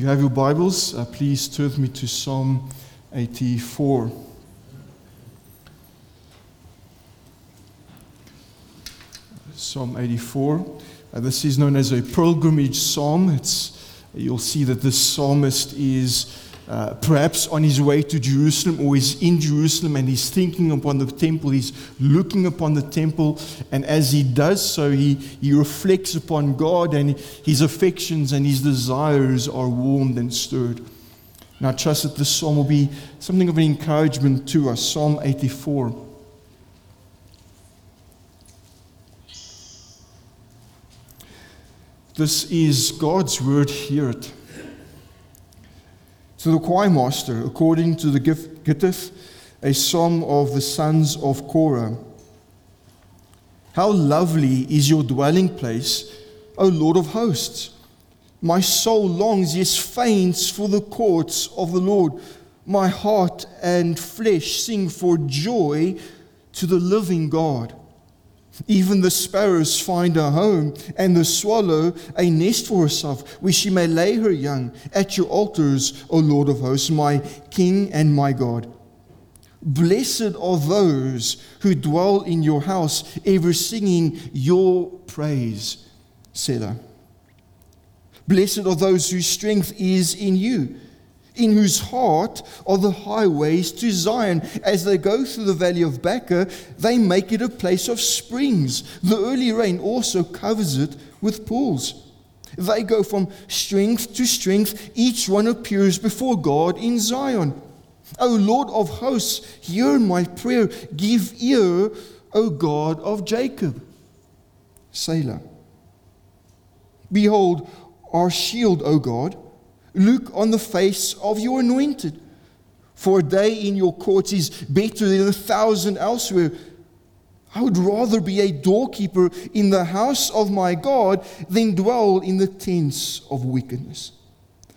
you have your Bibles, uh, please turn with me to Psalm 84. Psalm 84. Uh, this is known as a pilgrimage psalm. It's, you'll see that this psalmist is uh, perhaps on his way to Jerusalem or is in Jerusalem and he's thinking upon the temple. He's looking upon the temple, and as he does so, he, he reflects upon God, and his affections and his desires are warmed and stirred. And I trust that this psalm will be something of an encouragement to us. Psalm 84. This is God's word. Hear it. To the choir master, according to the Gittith, a psalm of the sons of Korah. How lovely is your dwelling place, O Lord of hosts! My soul longs, yes, faints for the courts of the Lord. My heart and flesh sing for joy to the living God. Even the sparrows find a home, and the swallow a nest for herself, where she may lay her young at your altars, O Lord of hosts, my King and my God. Blessed are those who dwell in your house, ever singing your praise. Selah. Blessed are those whose strength is in you in whose heart are the highways to Zion. As they go through the valley of Baca, they make it a place of springs. The early rain also covers it with pools. They go from strength to strength. Each one appears before God in Zion. O Lord of hosts, hear my prayer. Give ear, O God of Jacob. Selah. Behold, our shield, O God Look on the face of your anointed. For a day in your courts is better than a thousand elsewhere. I would rather be a doorkeeper in the house of my God than dwell in the tents of wickedness.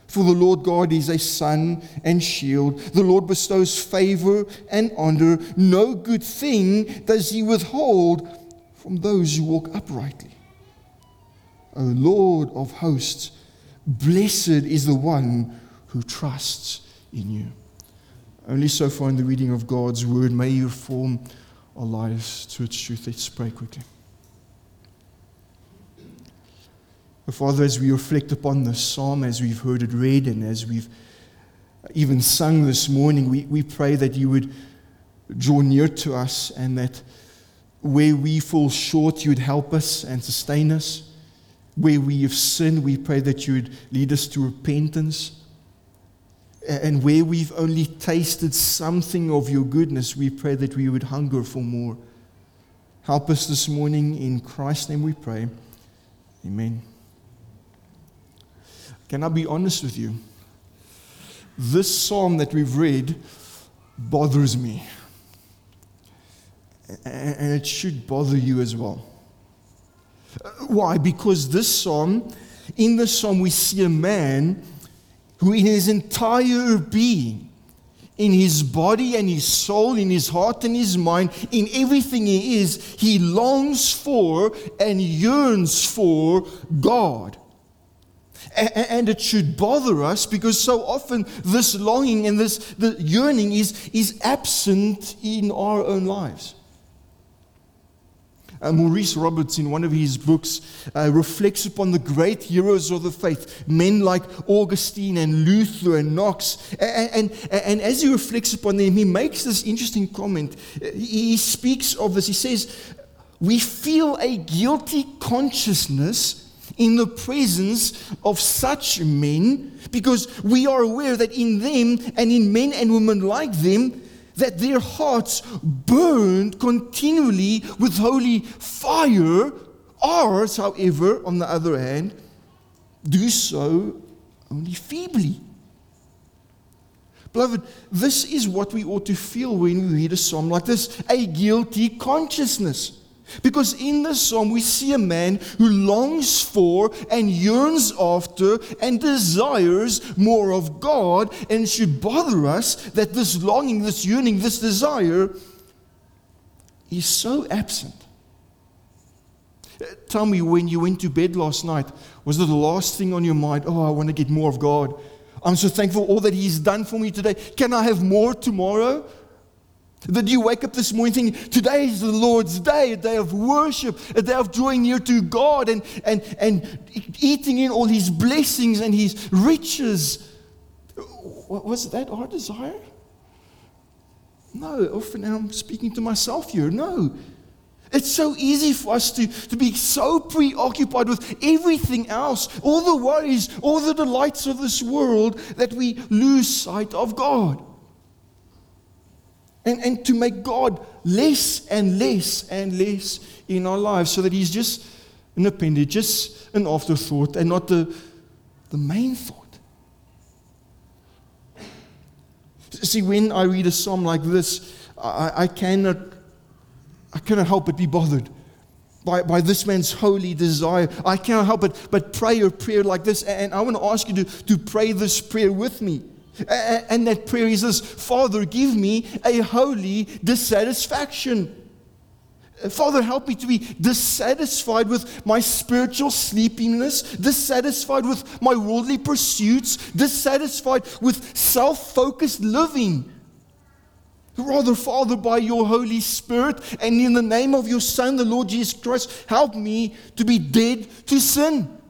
For the Lord God is a sun and shield. The Lord bestows favor and honor. No good thing does he withhold from those who walk uprightly. O Lord of hosts, Blessed is the one who trusts in you. Only so far in the reading of God's word may you form our lives to its truth. Let's pray quickly. Father, as we reflect upon this psalm, as we've heard it read, and as we've even sung this morning, we, we pray that you would draw near to us and that where we fall short, you would help us and sustain us. Where we have sinned, we pray that you would lead us to repentance. And where we've only tasted something of your goodness, we pray that we would hunger for more. Help us this morning. In Christ's name we pray. Amen. Can I be honest with you? This psalm that we've read bothers me. And it should bother you as well. Why? Because this psalm, in this psalm, we see a man who, in his entire being, in his body and his soul, in his heart and his mind, in everything he is, he longs for and yearns for God. And it should bother us because so often this longing and this the yearning is, is absent in our own lives. Uh, Maurice Roberts, in one of his books, uh, reflects upon the great heroes of the faith, men like Augustine and Luther and Knox. And, and, and as he reflects upon them, he makes this interesting comment. He speaks of this. He says, We feel a guilty consciousness in the presence of such men because we are aware that in them and in men and women like them, that their hearts burned continually with holy fire. Ours, however, on the other hand, do so only feebly. Beloved, this is what we ought to feel when we read a psalm like this a guilty consciousness. Because in the psalm, we see a man who longs for and yearns after and desires more of God, and it should bother us that this longing, this yearning, this desire is so absent. Uh, tell me when you went to bed last night, was it the last thing on your mind? Oh, I want to get more of God. I'm so thankful for all that He's done for me today. Can I have more tomorrow? That you wake up this morning thinking, today is the Lord's day, a day of worship, a day of drawing near to God and, and, and eating in all His blessings and His riches. Was that our desire? No, often I'm speaking to myself here. No. It's so easy for us to, to be so preoccupied with everything else, all the worries, all the delights of this world, that we lose sight of God. And, and to make God less and less and less in our lives so that He's just an appendage, just an afterthought, and not the, the main thought. See, when I read a psalm like this, I, I cannot, I cannot help but be bothered by, by this man's holy desire. I cannot help but, but pray a prayer like this. And I want to ask you to, to pray this prayer with me. And that prayer is this Father, give me a holy dissatisfaction. Uh, Father, help me to be dissatisfied with my spiritual sleepiness, dissatisfied with my worldly pursuits, dissatisfied with self focused living. Rather, Father, by your Holy Spirit and in the name of your Son, the Lord Jesus Christ, help me to be dead to sin.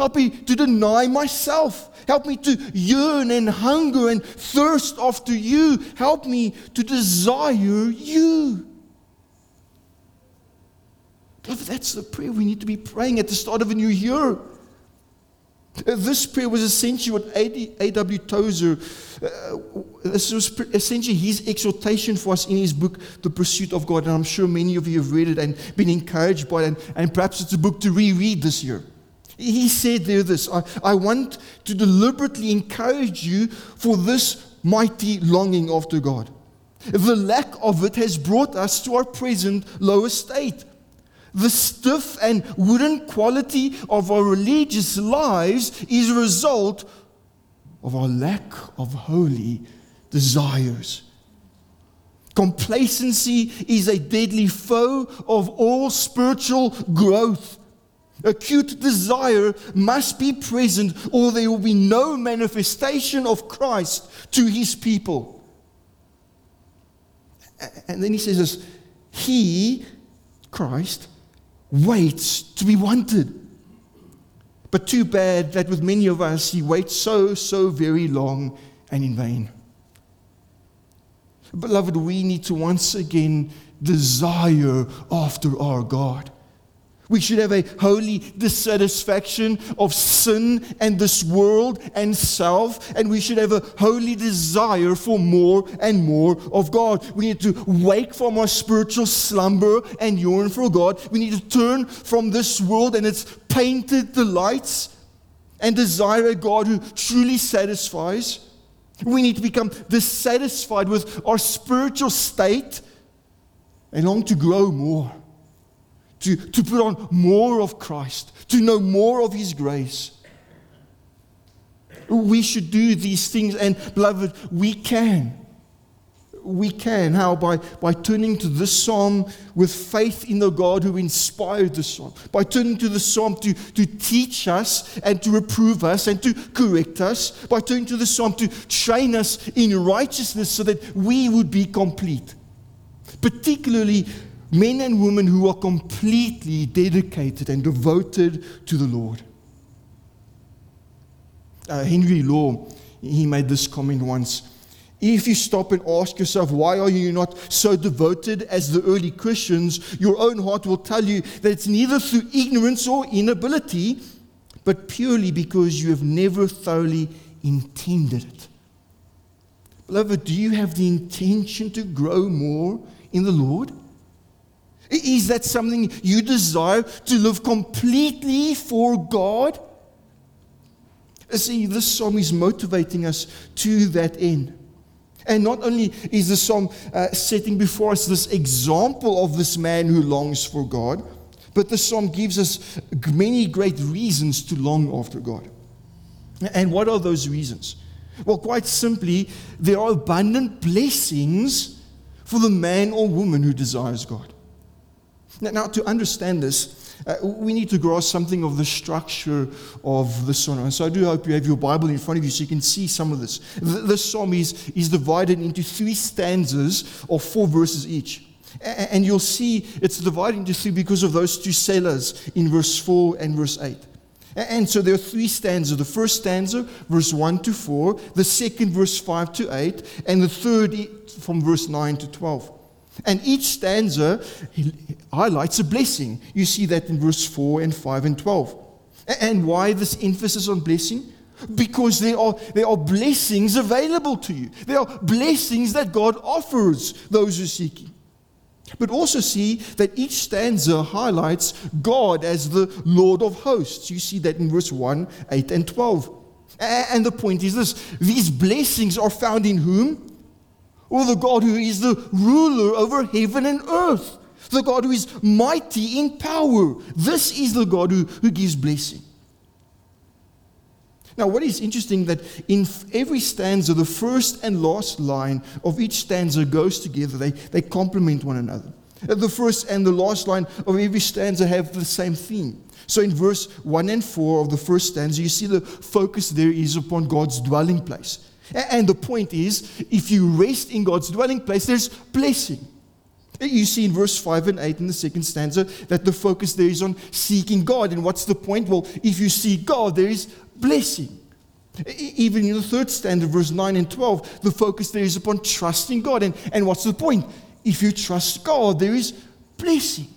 Help me to deny myself. Help me to yearn and hunger and thirst after you. Help me to desire you. Beloved, that's the prayer we need to be praying at the start of a new year. This prayer was essentially what A.W. Tozer, uh, this was essentially his exhortation for us in his book, The Pursuit of God. And I'm sure many of you have read it and been encouraged by it. And, and perhaps it's a book to reread this year. He said there this I, I want to deliberately encourage you for this mighty longing after God. The lack of it has brought us to our present low estate. The stiff and wooden quality of our religious lives is a result of our lack of holy desires. Complacency is a deadly foe of all spiritual growth. Acute desire must be present, or there will be no manifestation of Christ to his people. And then he says this He, Christ, waits to be wanted. But too bad that with many of us, he waits so, so very long and in vain. Beloved, we need to once again desire after our God. We should have a holy dissatisfaction of sin and this world and self, and we should have a holy desire for more and more of God. We need to wake from our spiritual slumber and yearn for God. We need to turn from this world and its painted delights and desire a God who truly satisfies. We need to become dissatisfied with our spiritual state and long to grow more to, to put on more of Christ, to know more of His grace. We should do these things, and beloved, we can. We can. How? By, by turning to this psalm with faith in the God who inspired the psalm. By turning to the psalm to, to teach us and to reprove us and to correct us. By turning to the psalm to train us in righteousness so that we would be complete. Particularly men and women who are completely dedicated and devoted to the Lord. Uh, Henry Law, he made this comment once. If you stop and ask yourself, why are you not so devoted as the early Christians, your own heart will tell you that it's neither through ignorance or inability, but purely because you have never thoroughly intended it. Beloved, do you have the intention to grow more in the Lord? Is that something you desire to live completely for God? See, this psalm is motivating us to that end. And not only is the psalm uh, setting before us this example of this man who longs for God, but the psalm gives us many great reasons to long after God. And what are those reasons? Well, quite simply, there are abundant blessings for the man or woman who desires God. Now, to understand this, Uh, we need to grasp something of the structure of the psalm. And so I do hope you have your Bible in front of you so you can see some of this. The, the psalm is, is divided into three stanzas of four verses each. And you'll see it's divided into three because of those two selahs in verse 4 and verse 8. And so there are three stanzas. The first stanza, verse 1 to 4, the second, verse 5 to 8, and the third from verse 9 to 12. And each stanza highlights a blessing. You see that in verse 4 and 5 and 12. And why this emphasis on blessing? Because there are, there are blessings available to you. There are blessings that God offers those who seek Him. But also see that each stanza highlights God as the Lord of hosts. You see that in verse 1, 8, and 12. And the point is this these blessings are found in whom? Well, the God who is the ruler over heaven and earth, the God who is mighty in power. This is the God who, who gives blessing. Now, what is interesting that in every stanza, the first and last line of each stanza goes together. They, they complement one another. Uh, the first and the last line of every stanza have the same theme. So in verse 1 and 4 of the first stanza, you see the focus there is upon God's dwelling place. And the point is, if you rest in God's dwelling place, there's blessing. You see in verse 5 and 8 in the second stanza that the focus there is on seeking God. And what's the point? Well, if you seek God, there is blessing. Even in the third stanza, verse 9 and 12, the focus there is upon trusting God. And, and what's the point? If you trust God, there is blessing.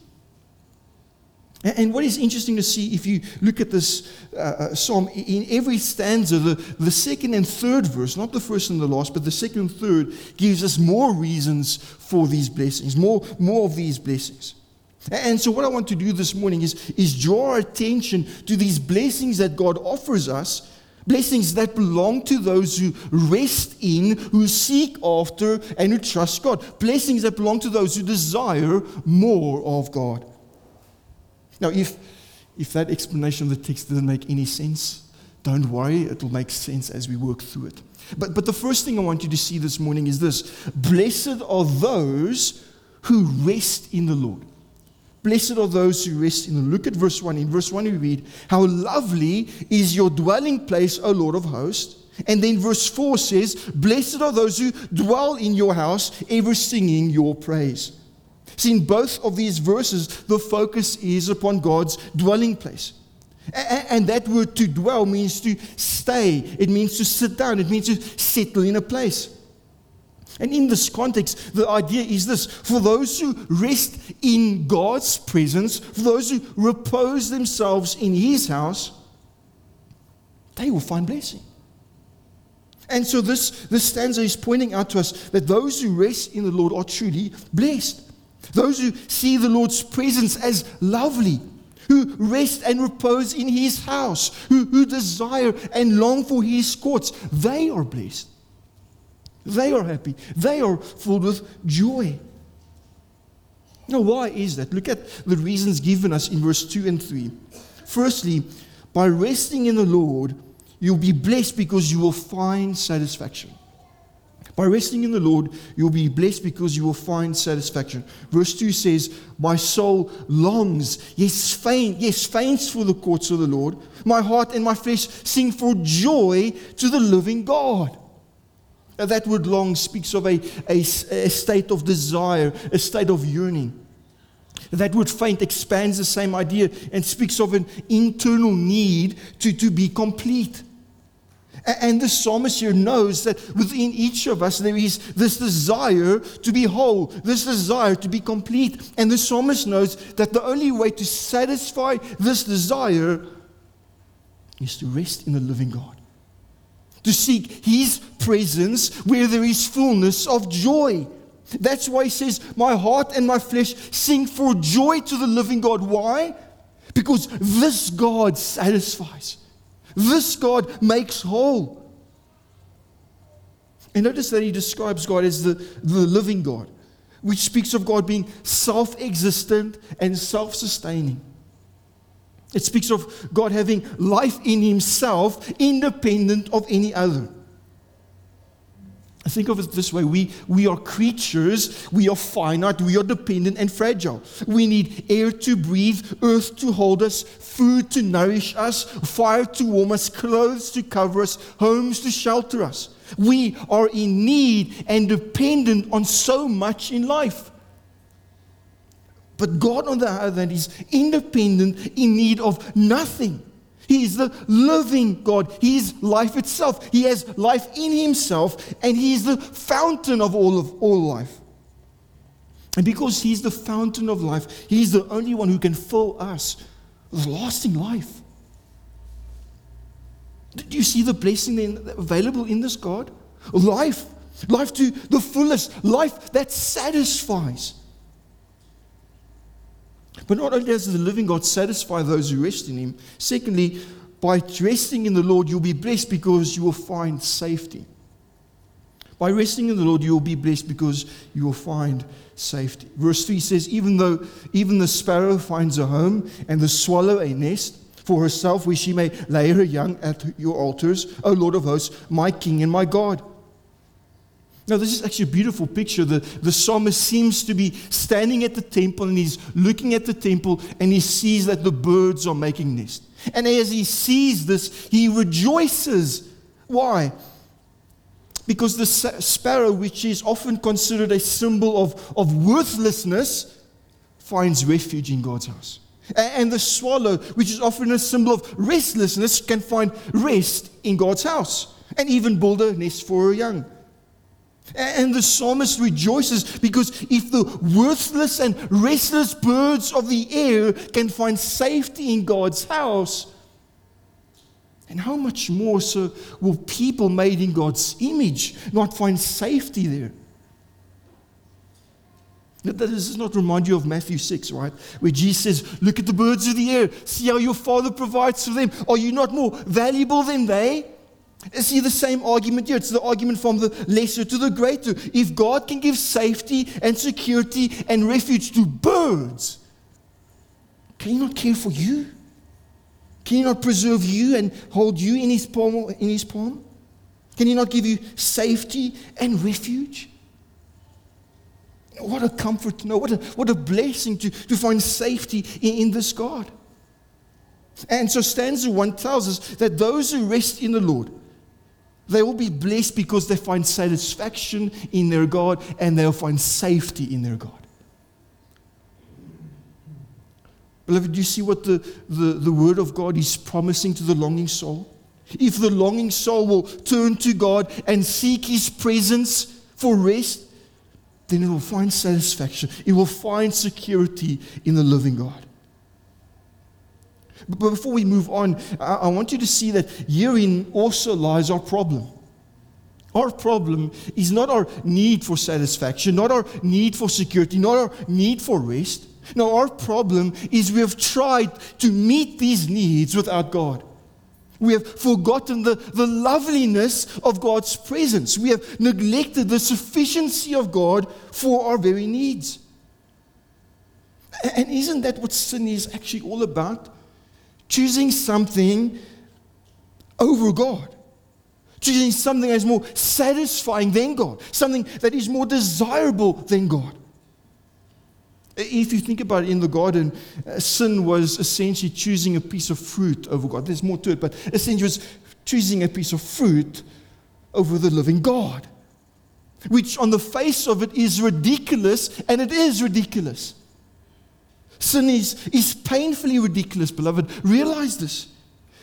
And what is interesting to see if you look at this uh, uh, psalm, in every stanza, the, the second and third verse, not the first and the last, but the second and third, gives us more reasons for these blessings, more, more of these blessings. And so, what I want to do this morning is, is draw our attention to these blessings that God offers us Blessings that belong to those who rest in, who seek after, and who trust God. Blessings that belong to those who desire more of God. Now, if, if that explanation of the text doesn't make any sense, don't worry, it'll make sense as we work through it. But, but the first thing I want you to see this morning is this Blessed are those who rest in the Lord. Blessed are those who rest in. The Look at verse 1. In verse 1, we read, How lovely is your dwelling place, O Lord of hosts. And then verse 4 says, Blessed are those who dwell in your house, ever singing your praise. See, in both of these verses, the focus is upon God's dwelling place. And that word to dwell means to stay, it means to sit down, it means to settle in a place. And in this context, the idea is this for those who rest in God's presence, for those who repose themselves in His house, they will find blessing. And so this, this stanza is pointing out to us that those who rest in the Lord are truly blessed. Those who see the Lord's presence as lovely, who rest and repose in His house, who, who desire and long for His courts, they are blessed. They are happy. They are filled with joy. Now, why is that? Look at the reasons given us in verse 2 and 3. Firstly, by resting in the Lord, you'll be blessed because you will find satisfaction. By resting in the Lord, you'll be blessed because you will find satisfaction. Verse 2 says, My soul longs, yes, faint, yes, faints for the courts of the Lord. My heart and my flesh sing for joy to the living God. That word long speaks of a, a, a state of desire, a state of yearning. That word faint expands the same idea and speaks of an internal need to, to be complete. And the psalmist here knows that within each of us there is this desire to be whole, this desire to be complete. And the psalmist knows that the only way to satisfy this desire is to rest in the living God to seek His presence where there is fullness of joy. That's why He says, My heart and my flesh sing for joy to the living God. Why? Because this God satisfies, this God makes whole. And notice that He describes God as the, the living God, which speaks of God being self existent and self sustaining. It speaks of God having life in Himself, independent of any other. Think of it this way we, we are creatures, we are finite, we are dependent and fragile. We need air to breathe, earth to hold us, food to nourish us, fire to warm us, clothes to cover us, homes to shelter us. We are in need and dependent on so much in life. But God, on the other hand, is independent, in need of nothing. He is the living God. He is life itself. He has life in himself, and he is the fountain of all of all life. And because he's the fountain of life, he's the only one who can fill us with lasting life. Do you see the blessing available in this God? Life, life to the fullest, life that satisfies. But not only does the living God satisfy those who rest in Him, secondly, by resting in the Lord, you'll be blessed because you will find safety. By resting in the Lord, you will be blessed because you will find safety. Verse 3 says, Even though even the sparrow finds a home and the swallow a nest for herself where she may lay her young at your altars, O Lord of hosts, my King and my God. Now, this is actually a beautiful picture. The, the psalmist seems to be standing at the temple and he's looking at the temple and he sees that the birds are making nests. And as he sees this, he rejoices. Why? Because the sparrow, which is often considered a symbol of, of worthlessness, finds refuge in God's house. And the swallow, which is often a symbol of restlessness, can find rest in God's house and even build a nest for her young. And the psalmist rejoices because if the worthless and restless birds of the air can find safety in God's house, and how much more so will people made in God's image not find safety there? That does not remind you of Matthew 6, right? Where Jesus says, Look at the birds of the air, see how your Father provides for them. Are you not more valuable than they? See the same argument here. It's the argument from the lesser to the greater. If God can give safety and security and refuge to birds, can He not care for you? Can He not preserve you and hold you in His palm? In his palm? Can He not give you safety and refuge? What a comfort to know. What a, what a blessing to, to find safety in, in this God. And so stanza 1 tells us that those who rest in the Lord, they will be blessed because they find satisfaction in their God and they'll find safety in their God. Beloved, do you see what the, the, the Word of God is promising to the longing soul? If the longing soul will turn to God and seek His presence for rest, then it will find satisfaction. It will find security in the living God. But before we move on, I want you to see that herein also lies our problem. Our problem is not our need for satisfaction, not our need for security, not our need for rest. No, our problem is we have tried to meet these needs without God. We have forgotten the, the loveliness of God's presence. We have neglected the sufficiency of God for our very needs. And isn't that what sin is actually all about? Choosing something over God. Choosing something that is more satisfying than God, something that is more desirable than God. If you think about it in the garden, uh, sin was essentially choosing a piece of fruit over God. There's more to it, but essentially was choosing a piece of fruit over the living God, which on the face of it is ridiculous, and it is ridiculous. Sin is, is painfully ridiculous, beloved. Realize this.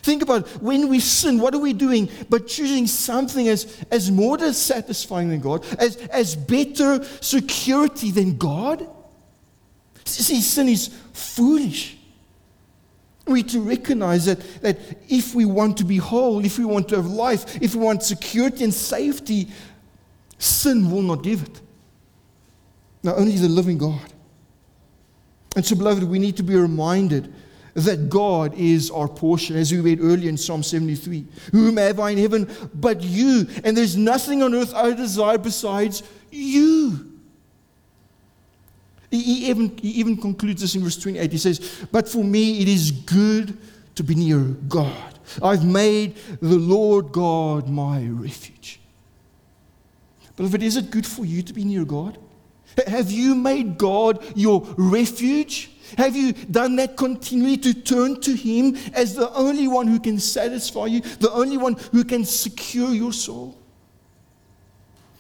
Think about it. when we sin, what are we doing? But choosing something as, as more satisfying than God, as, as better security than God? See, sin is foolish. We to recognize that, that if we want to be whole, if we want to have life, if we want security and safety, sin will not give it. Now, only the living God. And so, beloved, we need to be reminded that God is our portion, as we read earlier in Psalm 73. Whom have I in heaven but you? And there's nothing on earth I desire besides you. He even, he even concludes this in verse 28. He says, But for me it is good to be near God. I've made the Lord God my refuge. Beloved, is it good for you to be near God? Have you made God your refuge? Have you done that continually to turn to Him as the only one who can satisfy you, the only one who can secure your soul?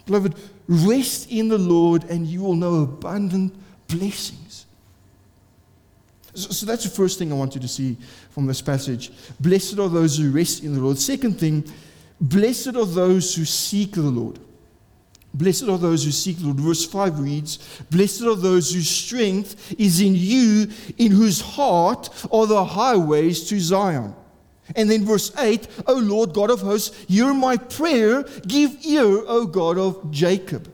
Beloved, rest in the Lord and you will know abundant blessings. So, so, that's the first thing I want you to see from this passage. Blessed are those who rest in the Lord. Second thing, blessed are those who seek the Lord. Blessed are those who seek the Lord. Verse 5 reads, Blessed are those whose strength is in you, in whose heart are the highways to Zion. And then verse 8, O Lord God of hosts, hear my prayer, give ear, O God of Jacob.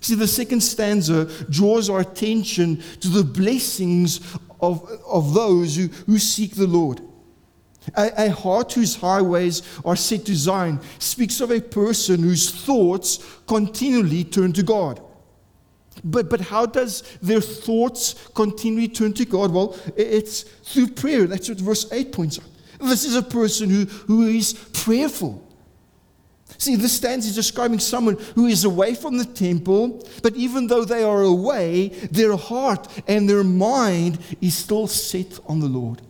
See, the second stanza draws our attention to the blessings of, of those who, who seek the Lord. A, a, heart whose highways are set to Zion speaks of a person whose thoughts continually turn to God. But, but how does their thoughts continually turn to God? Well, it's through prayer. That's what verse 8 points out. This is a person who, who is prayerful. See, this stands is describing someone who is away from the temple, but even though they are away, their heart and their mind is still set on the Lord.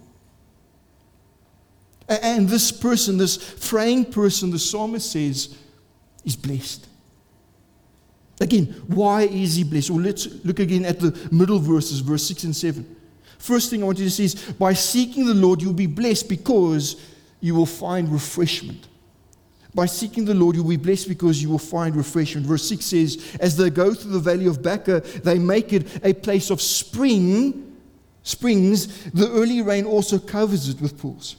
And this person, this praying person, the psalmist says, is blessed. Again, why is he blessed? Well, let's look again at the middle verses, verse 6 and 7. First thing I want you to see is by seeking the Lord, you'll be blessed because you will find refreshment. By seeking the Lord, you'll be blessed because you will find refreshment. Verse 6 says, As they go through the valley of Baca, they make it a place of spring, springs. The early rain also covers it with pools.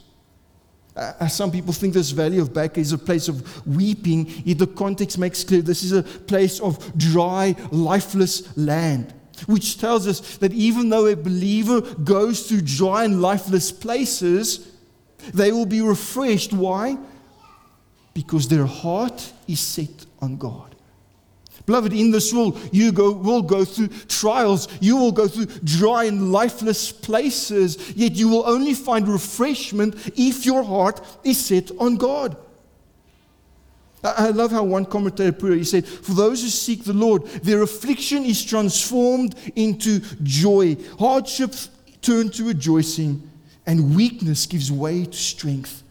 Uh, some people think this valley of Baca is a place of weeping, yet the context makes clear this is a place of dry, lifeless land. Which tells us that even though a believer goes through dry and lifeless places, they will be refreshed. Why? Because their heart is set on God. Beloved, in this world, you go, will go through trials. You will go through dry and lifeless places, yet you will only find refreshment if your heart is set on God. I love how one commentator put it. He said, For those who seek the Lord, their affliction is transformed into joy. Hardships turn to rejoicing, and weakness gives way to strength.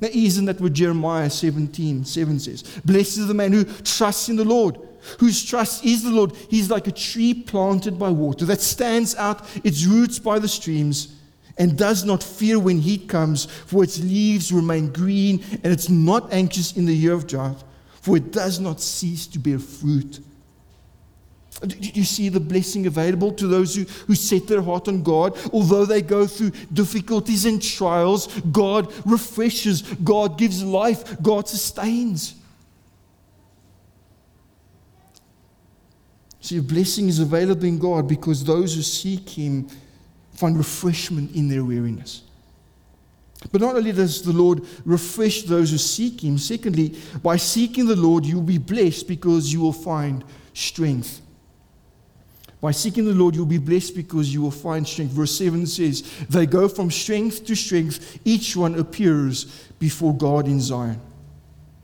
Now, isn't that what Jeremiah 17 7 says? Blessed is the man who trusts in the Lord, whose trust is the Lord. He's like a tree planted by water that stands out its roots by the streams and does not fear when heat comes, for its leaves remain green, and it's not anxious in the year of drought, for it does not cease to bear fruit. Did you see the blessing available to those who, who set their heart on God? Although they go through difficulties and trials, God refreshes, God gives life, God sustains. See, a blessing is available in God because those who seek Him find refreshment in their weariness. But not only does the Lord refresh those who seek Him, secondly, by seeking the Lord, you'll be blessed because you will find strength. By seeking the Lord, you'll be blessed because you will find strength. Verse 7 says, They go from strength to strength, each one appears before God in Zion.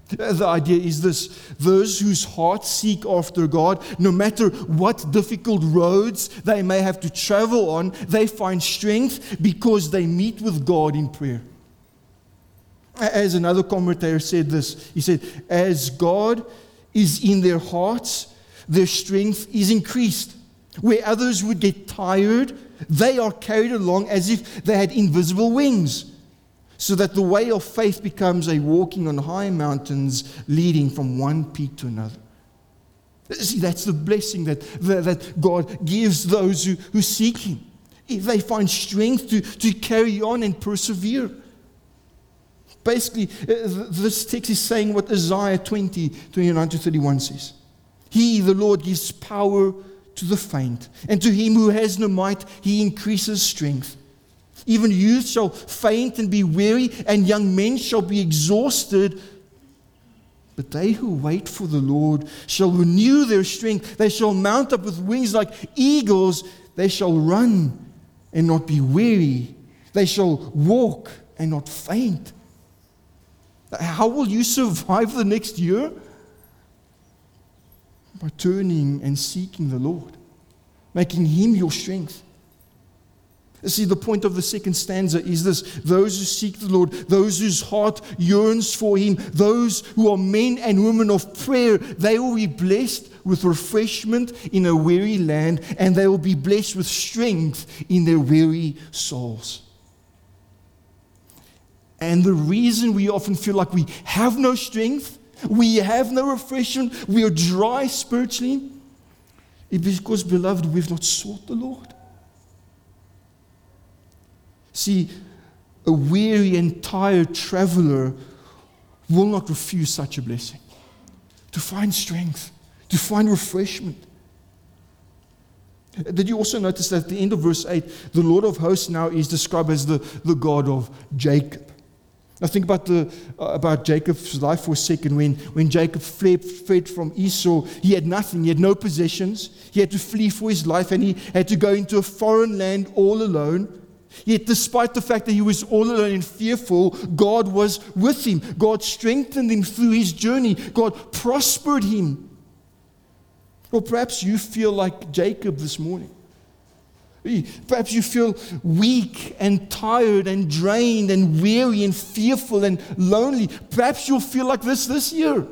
The idea is this those whose hearts seek after God, no matter what difficult roads they may have to travel on, they find strength because they meet with God in prayer. As another commentator said this, he said, As God is in their hearts, their strength is increased. Where others would get tired, they are carried along as if they had invisible wings, so that the way of faith becomes a walking on high mountains leading from one peak to another. See, that's the blessing that, that God gives those who, who seek Him. If they find strength to, to carry on and persevere. Basically, uh, this text is saying what Isaiah 20, 29 to 31 says. He, the Lord, gives power to the faint, and to him who has no might, he increases strength. Even youth shall faint and be weary, and young men shall be exhausted. But they who wait for the Lord shall renew their strength. They shall mount up with wings like eagles. They shall run and not be weary. They shall walk and not faint. How will you survive the next year? By turning and seeking the Lord, making Him your strength. See, the point of the second stanza is this those who seek the Lord, those whose heart yearns for Him, those who are men and women of prayer, they will be blessed with refreshment in a weary land, and they will be blessed with strength in their weary souls. And the reason we often feel like we have no strength, we have no refreshment, we are dry spiritually, is because, beloved, we've not sought the Lord. See, a weary and tired traveler will not refuse such a blessing. To find strength, to find refreshment. Did you also notice that at the end of verse 8, the Lord of hosts now is described as the, the God of Jacob? Now think about, the, uh, about Jacob's life for a second. When, when Jacob fled, fled from Esau, he had nothing. He had no possessions. He had to flee for his life and he had to go into a foreign land all alone. Yet, despite the fact that he was all alone and fearful, God was with him. God strengthened him through his journey. God prospered him. Or perhaps you feel like Jacob this morning. Perhaps you feel weak and tired and drained and weary and fearful and lonely. Perhaps you'll feel like this this year.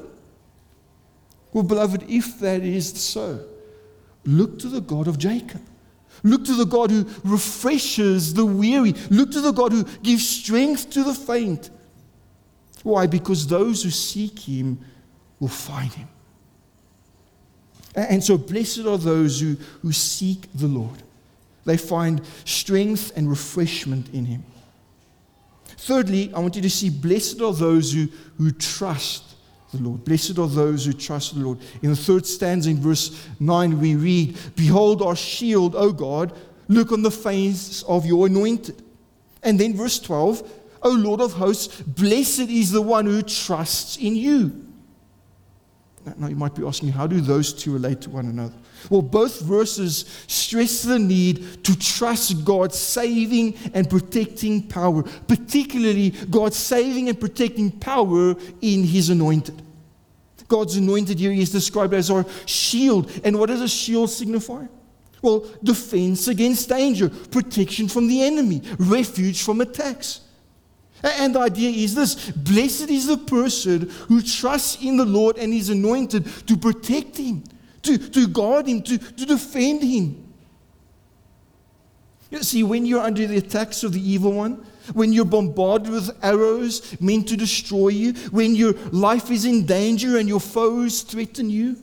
Well, beloved, if that is so, look to the God of Jacob. Look to the God who refreshes the weary. Look to the God who gives strength to the faint. Why? Because those who seek him will find him. And so, blessed are those who, who seek the Lord. They find strength and refreshment in him. Thirdly, I want you to see blessed are those who, who trust the Lord. Blessed are those who trust the Lord. In the third stanza, in verse 9, we read, Behold our shield, O God, look on the face of your anointed. And then verse 12, O Lord of hosts, blessed is the one who trusts in you. Now, you might be asking, how do those two relate to one another? Well, both verses stress the need to trust God's saving and protecting power, particularly God's saving and protecting power in His anointed. God's anointed here is described as our shield. And what does a shield signify? Well, defense against danger, protection from the enemy, refuge from attacks. And the idea is this blessed is the person who trusts in the Lord and is anointed to protect him, to, to guard him, to, to defend him. You see, when you're under the attacks of the evil one, when you're bombarded with arrows meant to destroy you, when your life is in danger and your foes threaten you,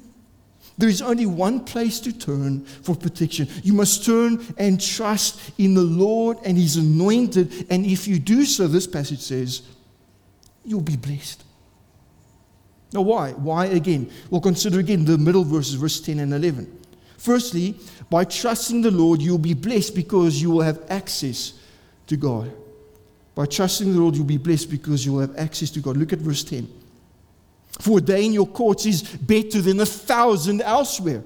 there is only one place to turn for protection. You must turn and trust in the Lord and His anointed. And if you do so, this passage says, you'll be blessed. Now, why? Why again? We'll consider again the middle verses, verse 10 and 11. Firstly, by trusting the Lord, you'll be blessed because you will have access to God. By trusting the Lord, you'll be blessed because you'll have access to God. Look at verse 10. For a day in your courts is better than a thousand elsewhere.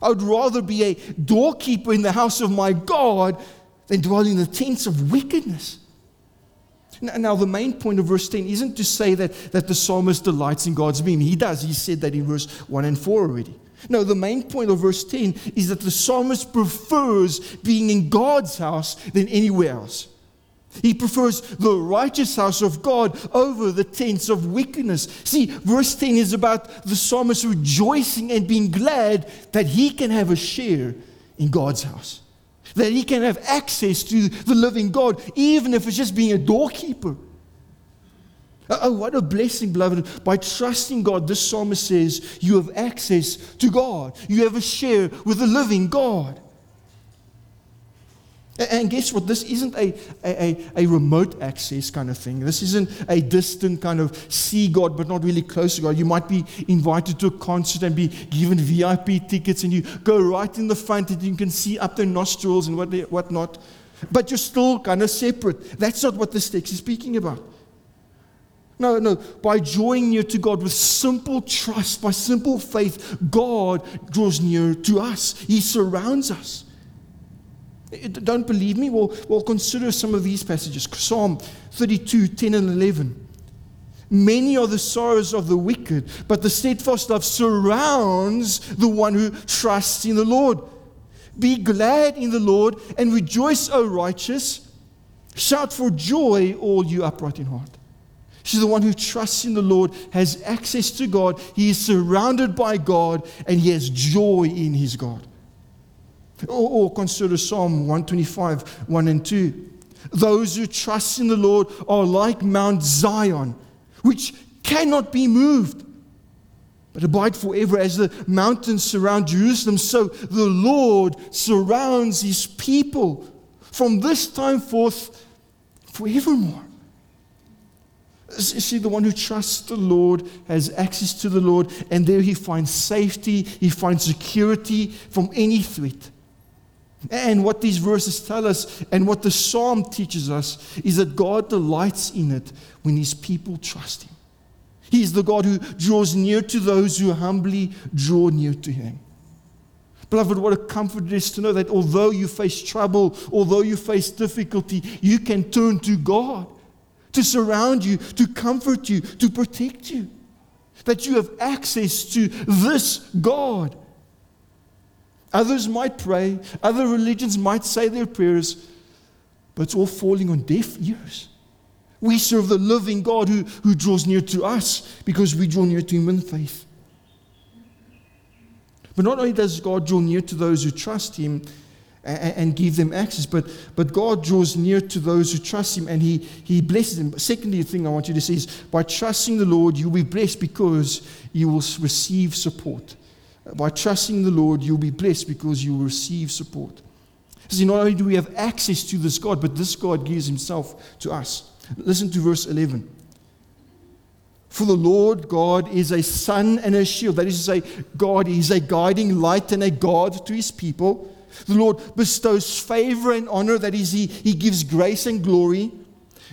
I would rather be a doorkeeper in the house of my God than dwell in the tents of wickedness. Now, the main point of verse 10 isn't to say that, that the psalmist delights in God's being. He does. He said that in verse 1 and 4 already. No, the main point of verse 10 is that the psalmist prefers being in God's house than anywhere else. He prefers the righteous house of God over the tents of wickedness. See, verse 10 is about the psalmist rejoicing and being glad that he can have a share in God's house, that he can have access to the living God, even if it's just being a doorkeeper. Uh, oh, what a blessing, beloved. By trusting God, this psalmist says you have access to God, you have a share with the living God. And guess what? This isn't a, a, a, remote access kind of thing. This isn't a distant kind of see God, but not really close to God. You might be invited to a concert and be given VIP tickets, and you go right in the front and you can see up their nostrils and what whatnot. But you're still kind of separate. That's not what this text is speaking about. No, no. By drawing near to God with simple trust, by simple faith, God draws near to us. He surrounds us. Eh, don't believe me? Well, well, consider some of these passages Psalm 32, 10 and 11. Many are the sorrows of the wicked, but the steadfast love surrounds the one who trusts in the Lord. Be glad in the Lord and rejoice, O righteous. Shout for joy, all you upright in heart. She's the one who trusts in the Lord, has access to God, he is surrounded by God, and he has joy in his God. Or, or consider Psalm 125, 1 and 2. Those who trust in the Lord are like Mount Zion, which cannot be moved, but abide forever. As the mountains surround Jerusalem, so the Lord surrounds his people from this time forth forevermore. See, the one who trusts the Lord has access to the Lord, and there he finds safety, he finds security from any threat. And what these verses tell us, and what the psalm teaches us, is that God delights in it when his people trust him. He is the God who draws near to those who humbly draw near to him. Beloved, what a comfort it is to know that although you face trouble, although you face difficulty, you can turn to God to surround you, to comfort you, to protect you. That you have access to this God. Others might pray, other religions might say their prayers, but it's all falling on deaf ears. We serve the living God who, who draws near to us because we draw near to Him in faith. But not only does God draw near to those who trust Him, and, give them access. But, but God draws near to those who trust Him and He, he blesses them. Secondly, the thing I want you to see is by trusting the Lord, you'll be blessed because you will receive support. By trusting the Lord, you'll be blessed because you will receive support. See, not only do we have access to this God, but this God gives Himself to us. Listen to verse 11. For the Lord God is a sun and a shield. That is to say, God is a guiding light and a guard to his people. The Lord bestows favor and honor, that is, he, he gives grace and glory.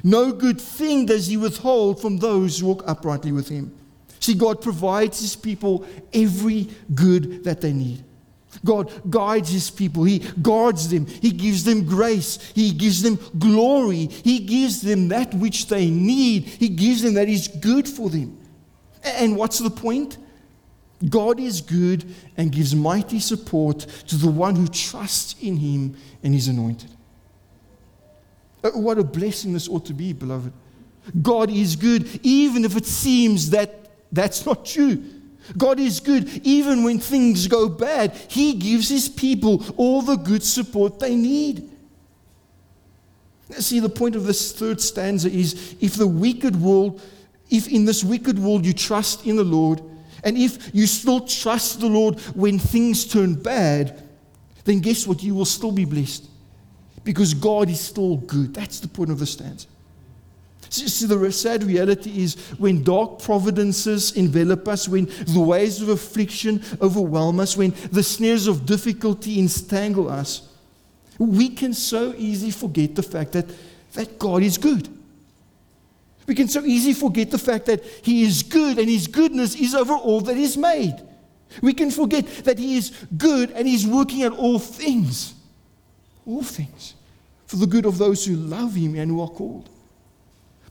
No good thing does He withhold from those who walk uprightly with Him. See, God provides His people every good that they need. God guides His people. He guards them. He gives them grace. He gives them glory. He gives them that which they need. He gives them that is good for them. And what's the point? God is good and gives mighty support to the one who trusts in him and is anointed. Uh, what a blessing this ought to be, beloved. God is good, even if it seems that that's not true. God is good, even when things go bad. He gives his people all the good support they need. See, the point of this third stanza is if the wicked world, if in this wicked world you trust in the Lord, and if you still trust the Lord when things turn bad, then guess what? You will still be blessed because God is still good. That's the point of the stanza. See, the sad reality is when dark providences envelop us, when the waves of affliction overwhelm us, when the snares of difficulty entangle us, we can so easily forget the fact that, that God is good. We can so easily forget the fact that He is good and His goodness is over all that is made. We can forget that He is good and He's working at all things, all things, for the good of those who love Him and who are called.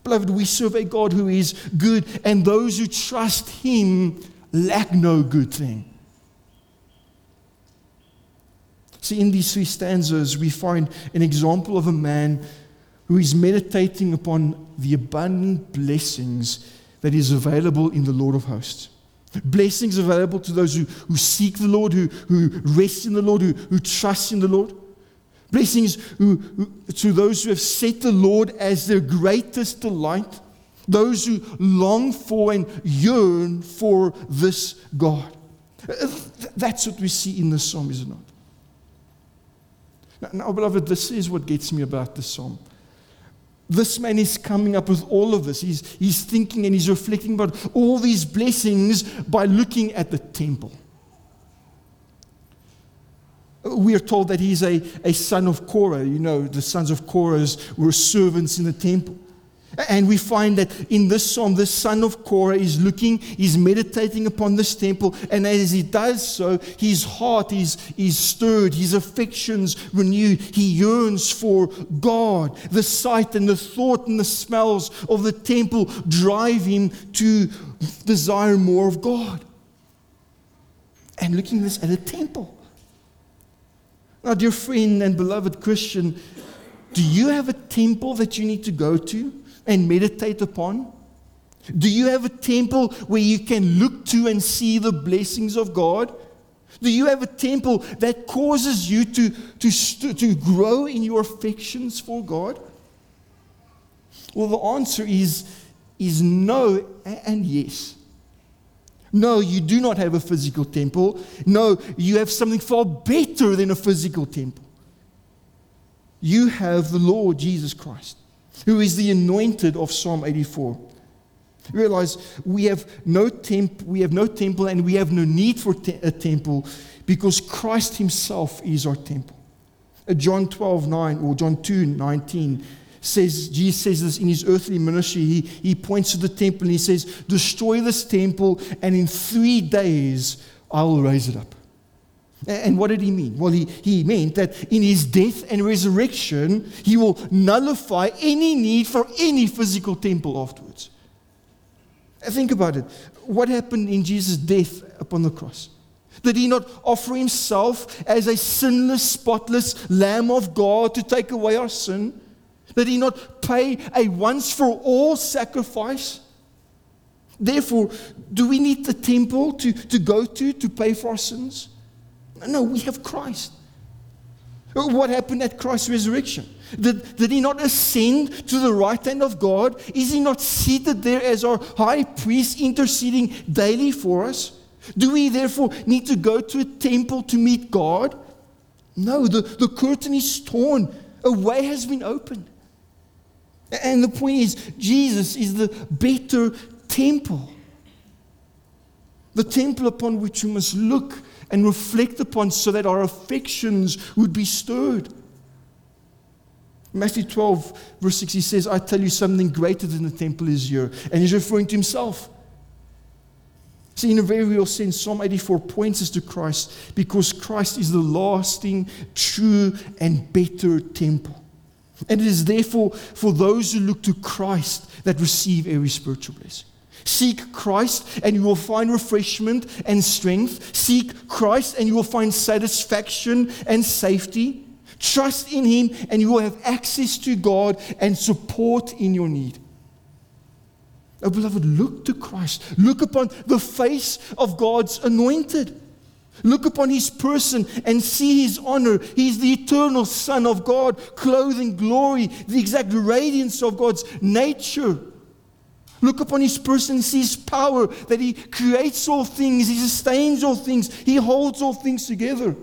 Beloved, we serve a God who is good, and those who trust Him lack no good thing. See, in these three stanzas, we find an example of a man who is meditating upon the abundant blessings that is available in the Lord of hosts. Blessings available to those who, who seek the Lord, who, who rest in the Lord, who, who trust in the Lord. Blessings who, who, to those who have set the Lord as their greatest delight, those who long for and yearn for this God. That's what we see in this psalm, is it not? Now, now, beloved, this is what gets me about this psalm. This man is coming up with all of this. He's, he's thinking and he's reflecting about all these blessings by looking at the temple. We are told that he's a, a son of Korah. You know, the sons of Korah were servants in the temple. And we find that in this psalm, the son of Korah is looking, he's meditating upon this temple, and as he does so, his heart is, is stirred, his affections renewed. He yearns for God. The sight and the thought and the smells of the temple drive him to desire more of God. And looking at this at a temple. Now, dear friend and beloved Christian, do you have a temple that you need to go to? and meditate upon? Do you have a temple where you can look to and see the blessings of God? Do you have a temple that causes you to, to, to grow in your affections for God? Well, the answer is, is no and yes. No, you do not have a physical temple. No, you have something far better than a physical temple. You have the Lord Jesus Christ who is the anointed of Psalm 84. Realize we have no temp- we have no temple and we have no need for te- a temple because Christ himself is our temple. Uh, John 12, 9 or John 2, 19 says, Jesus says this in his earthly ministry. He, he points to the temple and he says, Destroy this temple, and in three days I will raise it up. And what did he mean? Well, he, he meant that in his death and resurrection, he will nullify any need for any physical temple afterwards. Think about it. What happened in Jesus' death upon the cross? Did he not offer himself as a sinless, spotless Lamb of God to take away our sin? Did he not pay a once for all sacrifice? Therefore, do we need the temple to, to go to to pay for our sins? No, we have Christ. What happened at Christ's resurrection? Did, did he not ascend to the right hand of God? Is he not seated there as our high priest interceding daily for us? Do we therefore need to go to a temple to meet God? No, the, the curtain is torn, a way has been opened. And the point is, Jesus is the better temple. The temple upon which we must look and reflect upon so that our affections would be stirred. Matthew 12, verse 6, he says, I tell you something greater than the temple is here. And he's referring to himself. See, in a very real sense, Psalm 84 points us to Christ because Christ is the lasting, true, and better temple. And it is therefore for those who look to Christ that receive every spiritual blessing. Seek Christ and you will find refreshment and strength. Seek Christ and you will find satisfaction and safety. Trust in Him and you will have access to God and support in your need. Oh, beloved, look to Christ. Look upon the face of God's anointed. Look upon his person and see his honor. He's the eternal Son of God, clothed in glory, the exact radiance of God's nature. Look upon his person, see his power, that he creates all things, he sustains all things, he holds all things together.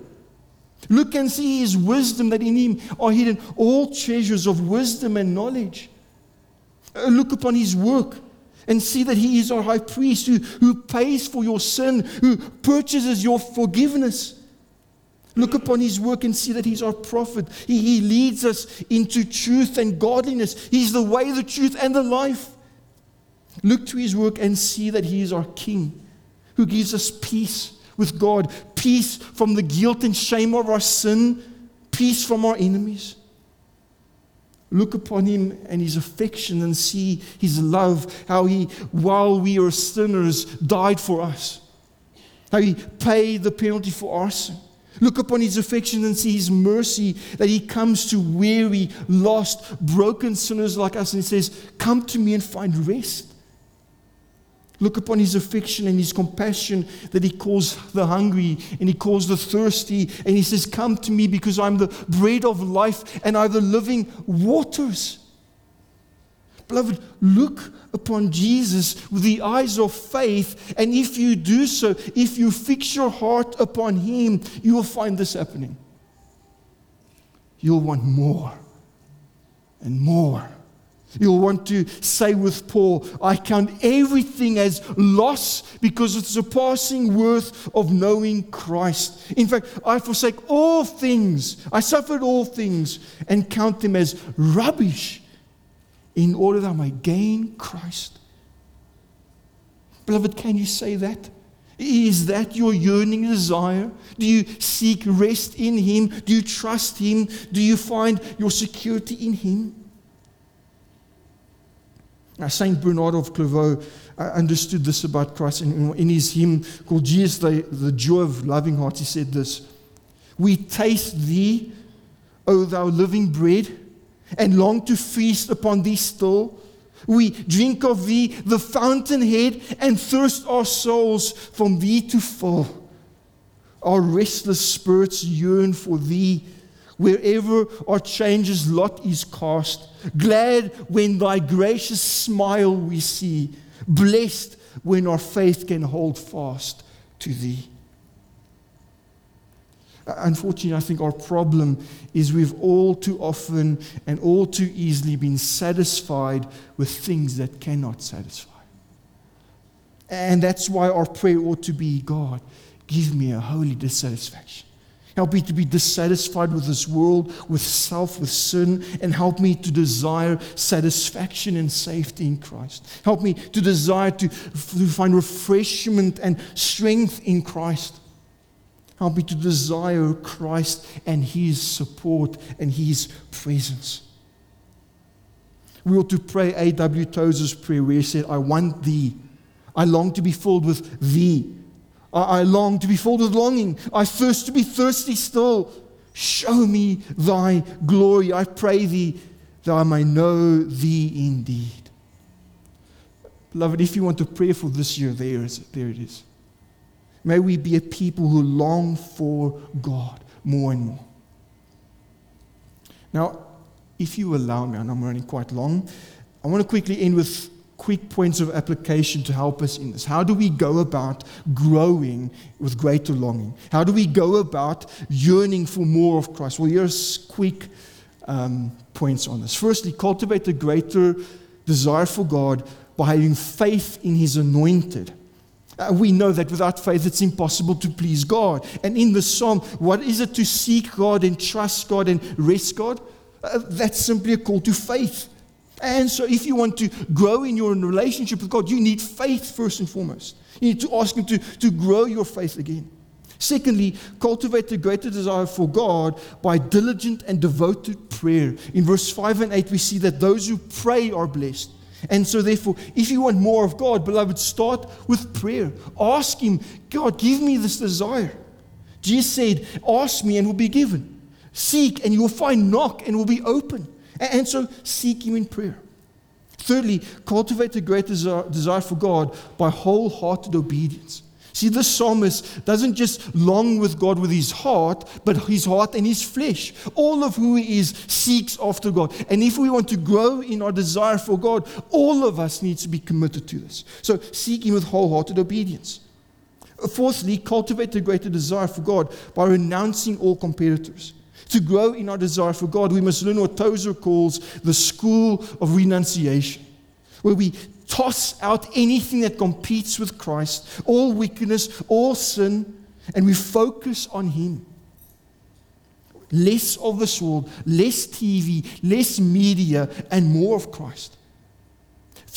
Look and see his wisdom, that in him are hidden all treasures of wisdom and knowledge. Uh, look upon his work and see that he is our high priest who, who pays for your sin, who purchases your forgiveness. Look upon his work and see that he's our prophet. He, he leads us into truth and godliness. He's the way, the truth, and the life. Look to his work and see that he is our King who gives us peace with God, peace from the guilt and shame of our sin, peace from our enemies. Look upon him and his affection and see his love, how he, while we are sinners, died for us, how he paid the penalty for our sin. Look upon his affection and see his mercy that he comes to weary, lost, broken sinners like us and he says, Come to me and find rest. Look upon his affection and his compassion that he calls the hungry and he calls the thirsty. And he says, Come to me because I'm the bread of life and I'm the living waters. Beloved, look upon Jesus with the eyes of faith. And if you do so, if you fix your heart upon him, you will find this happening. You'll want more and more You'll want to say with Paul, I count everything as loss because of the surpassing worth of knowing Christ. In fact, I forsake all things, I suffered all things, and count them as rubbish in order that I may gain Christ. Beloved, can you say that? Is that your yearning desire? Do you seek rest in Him? Do you trust Him? Do you find your security in Him? Now, Saint Bernard of Clairvaux uh, understood this about Christ. In, in his hymn called Jesus, the, the Joy of Loving Hearts, he said this We taste Thee, O Thou living bread, and long to feast upon Thee still. We drink of Thee, the fountainhead, and thirst our souls from Thee to fill. Our restless spirits yearn for Thee wherever our change's lot is cast. Glad when thy gracious smile we see, blessed when our faith can hold fast to thee. Uh, unfortunately, I think our problem is we've all too often and all too easily been satisfied with things that cannot satisfy. And that's why our prayer ought to be God, give me a holy dissatisfaction. Help me to be dissatisfied with this world, with self, with sin, and help me to desire satisfaction and safety in Christ. Help me to desire to, to find refreshment and strength in Christ. Help me to desire Christ and His support and His presence. We ought to pray A.W. Tozer's prayer where he said, I want Thee. I long to be filled with Thee. I, long to be filled with longing. I thirst to be thirsty still. Show me thy glory. I pray thee that I may know thee indeed. Beloved, if you want to pray for this year, there, is, there it is. May we be a people who long for God more and more. Now, if you allow me, and I'm running quite long, I want to quickly end with quick points of application to help us in this. How do we go about growing with greater longing? How do we go about yearning for more of Christ? Well, here's quick um, points on this. Firstly, cultivate a greater desire for God by having faith in His anointed. Uh, we know that without faith it's impossible to please God. And in the psalm, what is it to seek God and trust God and rest God? Uh, that's simply a call to faith. And so, if you want to grow in your relationship with God, you need faith first and foremost. You need to ask Him to, to grow your faith again. Secondly, cultivate a greater desire for God by diligent and devoted prayer. In verse 5 and 8, we see that those who pray are blessed. And so, therefore, if you want more of God, beloved, start with prayer. Ask Him, God, give me this desire. Jesus said, Ask me and will be given. Seek and you will find, knock and will be open. And so seek Him in prayer. Thirdly, cultivate a great desire for God by wholehearted obedience. See, this psalmist doesn't just long with God with his heart, but his heart and his flesh. All of who he is seeks after God. And if we want to grow in our desire for God, all of us need to be committed to this. So seek Him with wholehearted obedience. Fourthly, cultivate a greater desire for God by renouncing all competitors. To grow in our desire for God, we must learn what Tozer calls the school of renunciation, where we toss out anything that competes with Christ, all wickedness, all sin, and we focus on Him. Less of this world, less TV, less media, and more of Christ.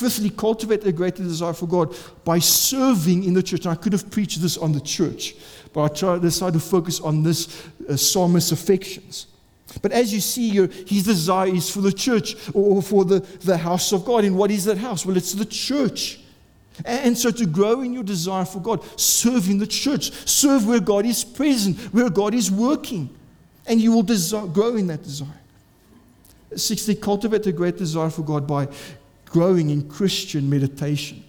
Fifthly, cultivate a greater desire for God by serving in the church. And I could have preached this on the church, but I try, decided to focus on this uh, psalmist's affections. But as you see here, his desire is for the church or for the, the house of God. And what is that house? Well, it's the church. And so to grow in your desire for God, serve in the church, serve where God is present, where God is working, and you will desire, grow in that desire. Sixthly, cultivate a great desire for God by growing in Christian meditation.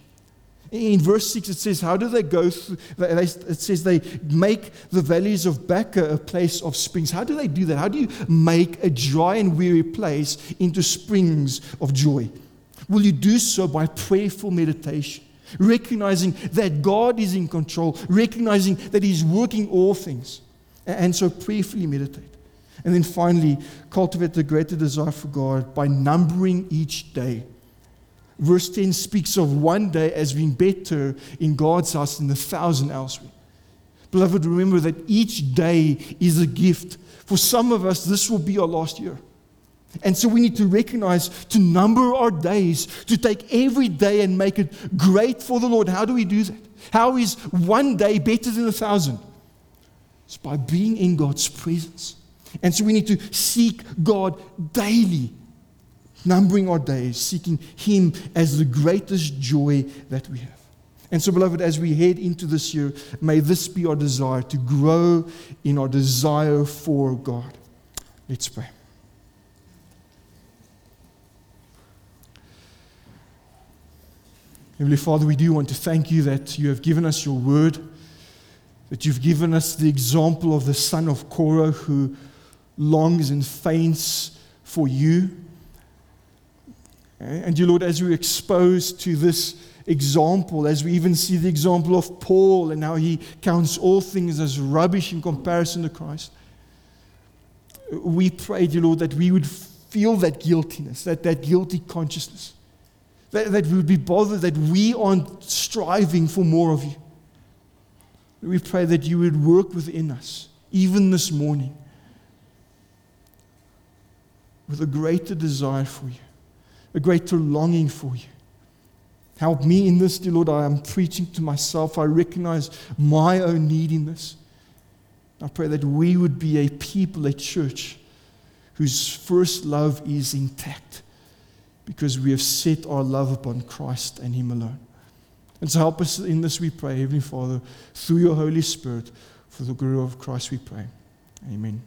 In verse 6, it says, How do they go through? It says they make the valleys of Baca a place of springs. How do they do that? How do you make a dry and weary place into springs of joy? Will you do so by prayerful meditation, recognizing that God is in control, recognizing that He's working all things? And so prayerfully meditate. And then finally, cultivate the greater desire for God by numbering each day Verse 10 speaks of one day as being better in God's house than a thousand elsewhere. Beloved, remember that each day is a gift. For some of us, this will be our last year. And so we need to recognize to number our days, to take every day and make it great for the Lord. How do we do that? How is one day better than a thousand? It's by being in God's presence. And so we need to seek God daily, numbering our days, seeking Him as the greatest joy that we have. And so, beloved, as we head into this year, may this be our desire to grow in our desire for God. Let's pray. Heavenly Father, we do want to thank you that you have given us your word, that you've given us the example of the son of Korah who longs and faints for you. Eh? And you, Lord, as we're exposed to this example, as we even see the example of Paul and how he counts all things as rubbish in comparison to Christ, we pray, dear Lord, that we would feel that guiltiness, that, that guilty consciousness that, that we would be bothered that we aren't striving for more of you. We pray that you would work within us, even this morning, with a greater desire for you, a greater longing for you. Help me in this, dear Lord. I am preaching to myself. I recognize my own need in this. I pray that we would be a people, a church, whose first love is intact because we have set our love upon Christ and Him alone. And so help us in this, we pray, Heavenly Father, through your Holy Spirit, for the glory of Christ, we pray. Amen.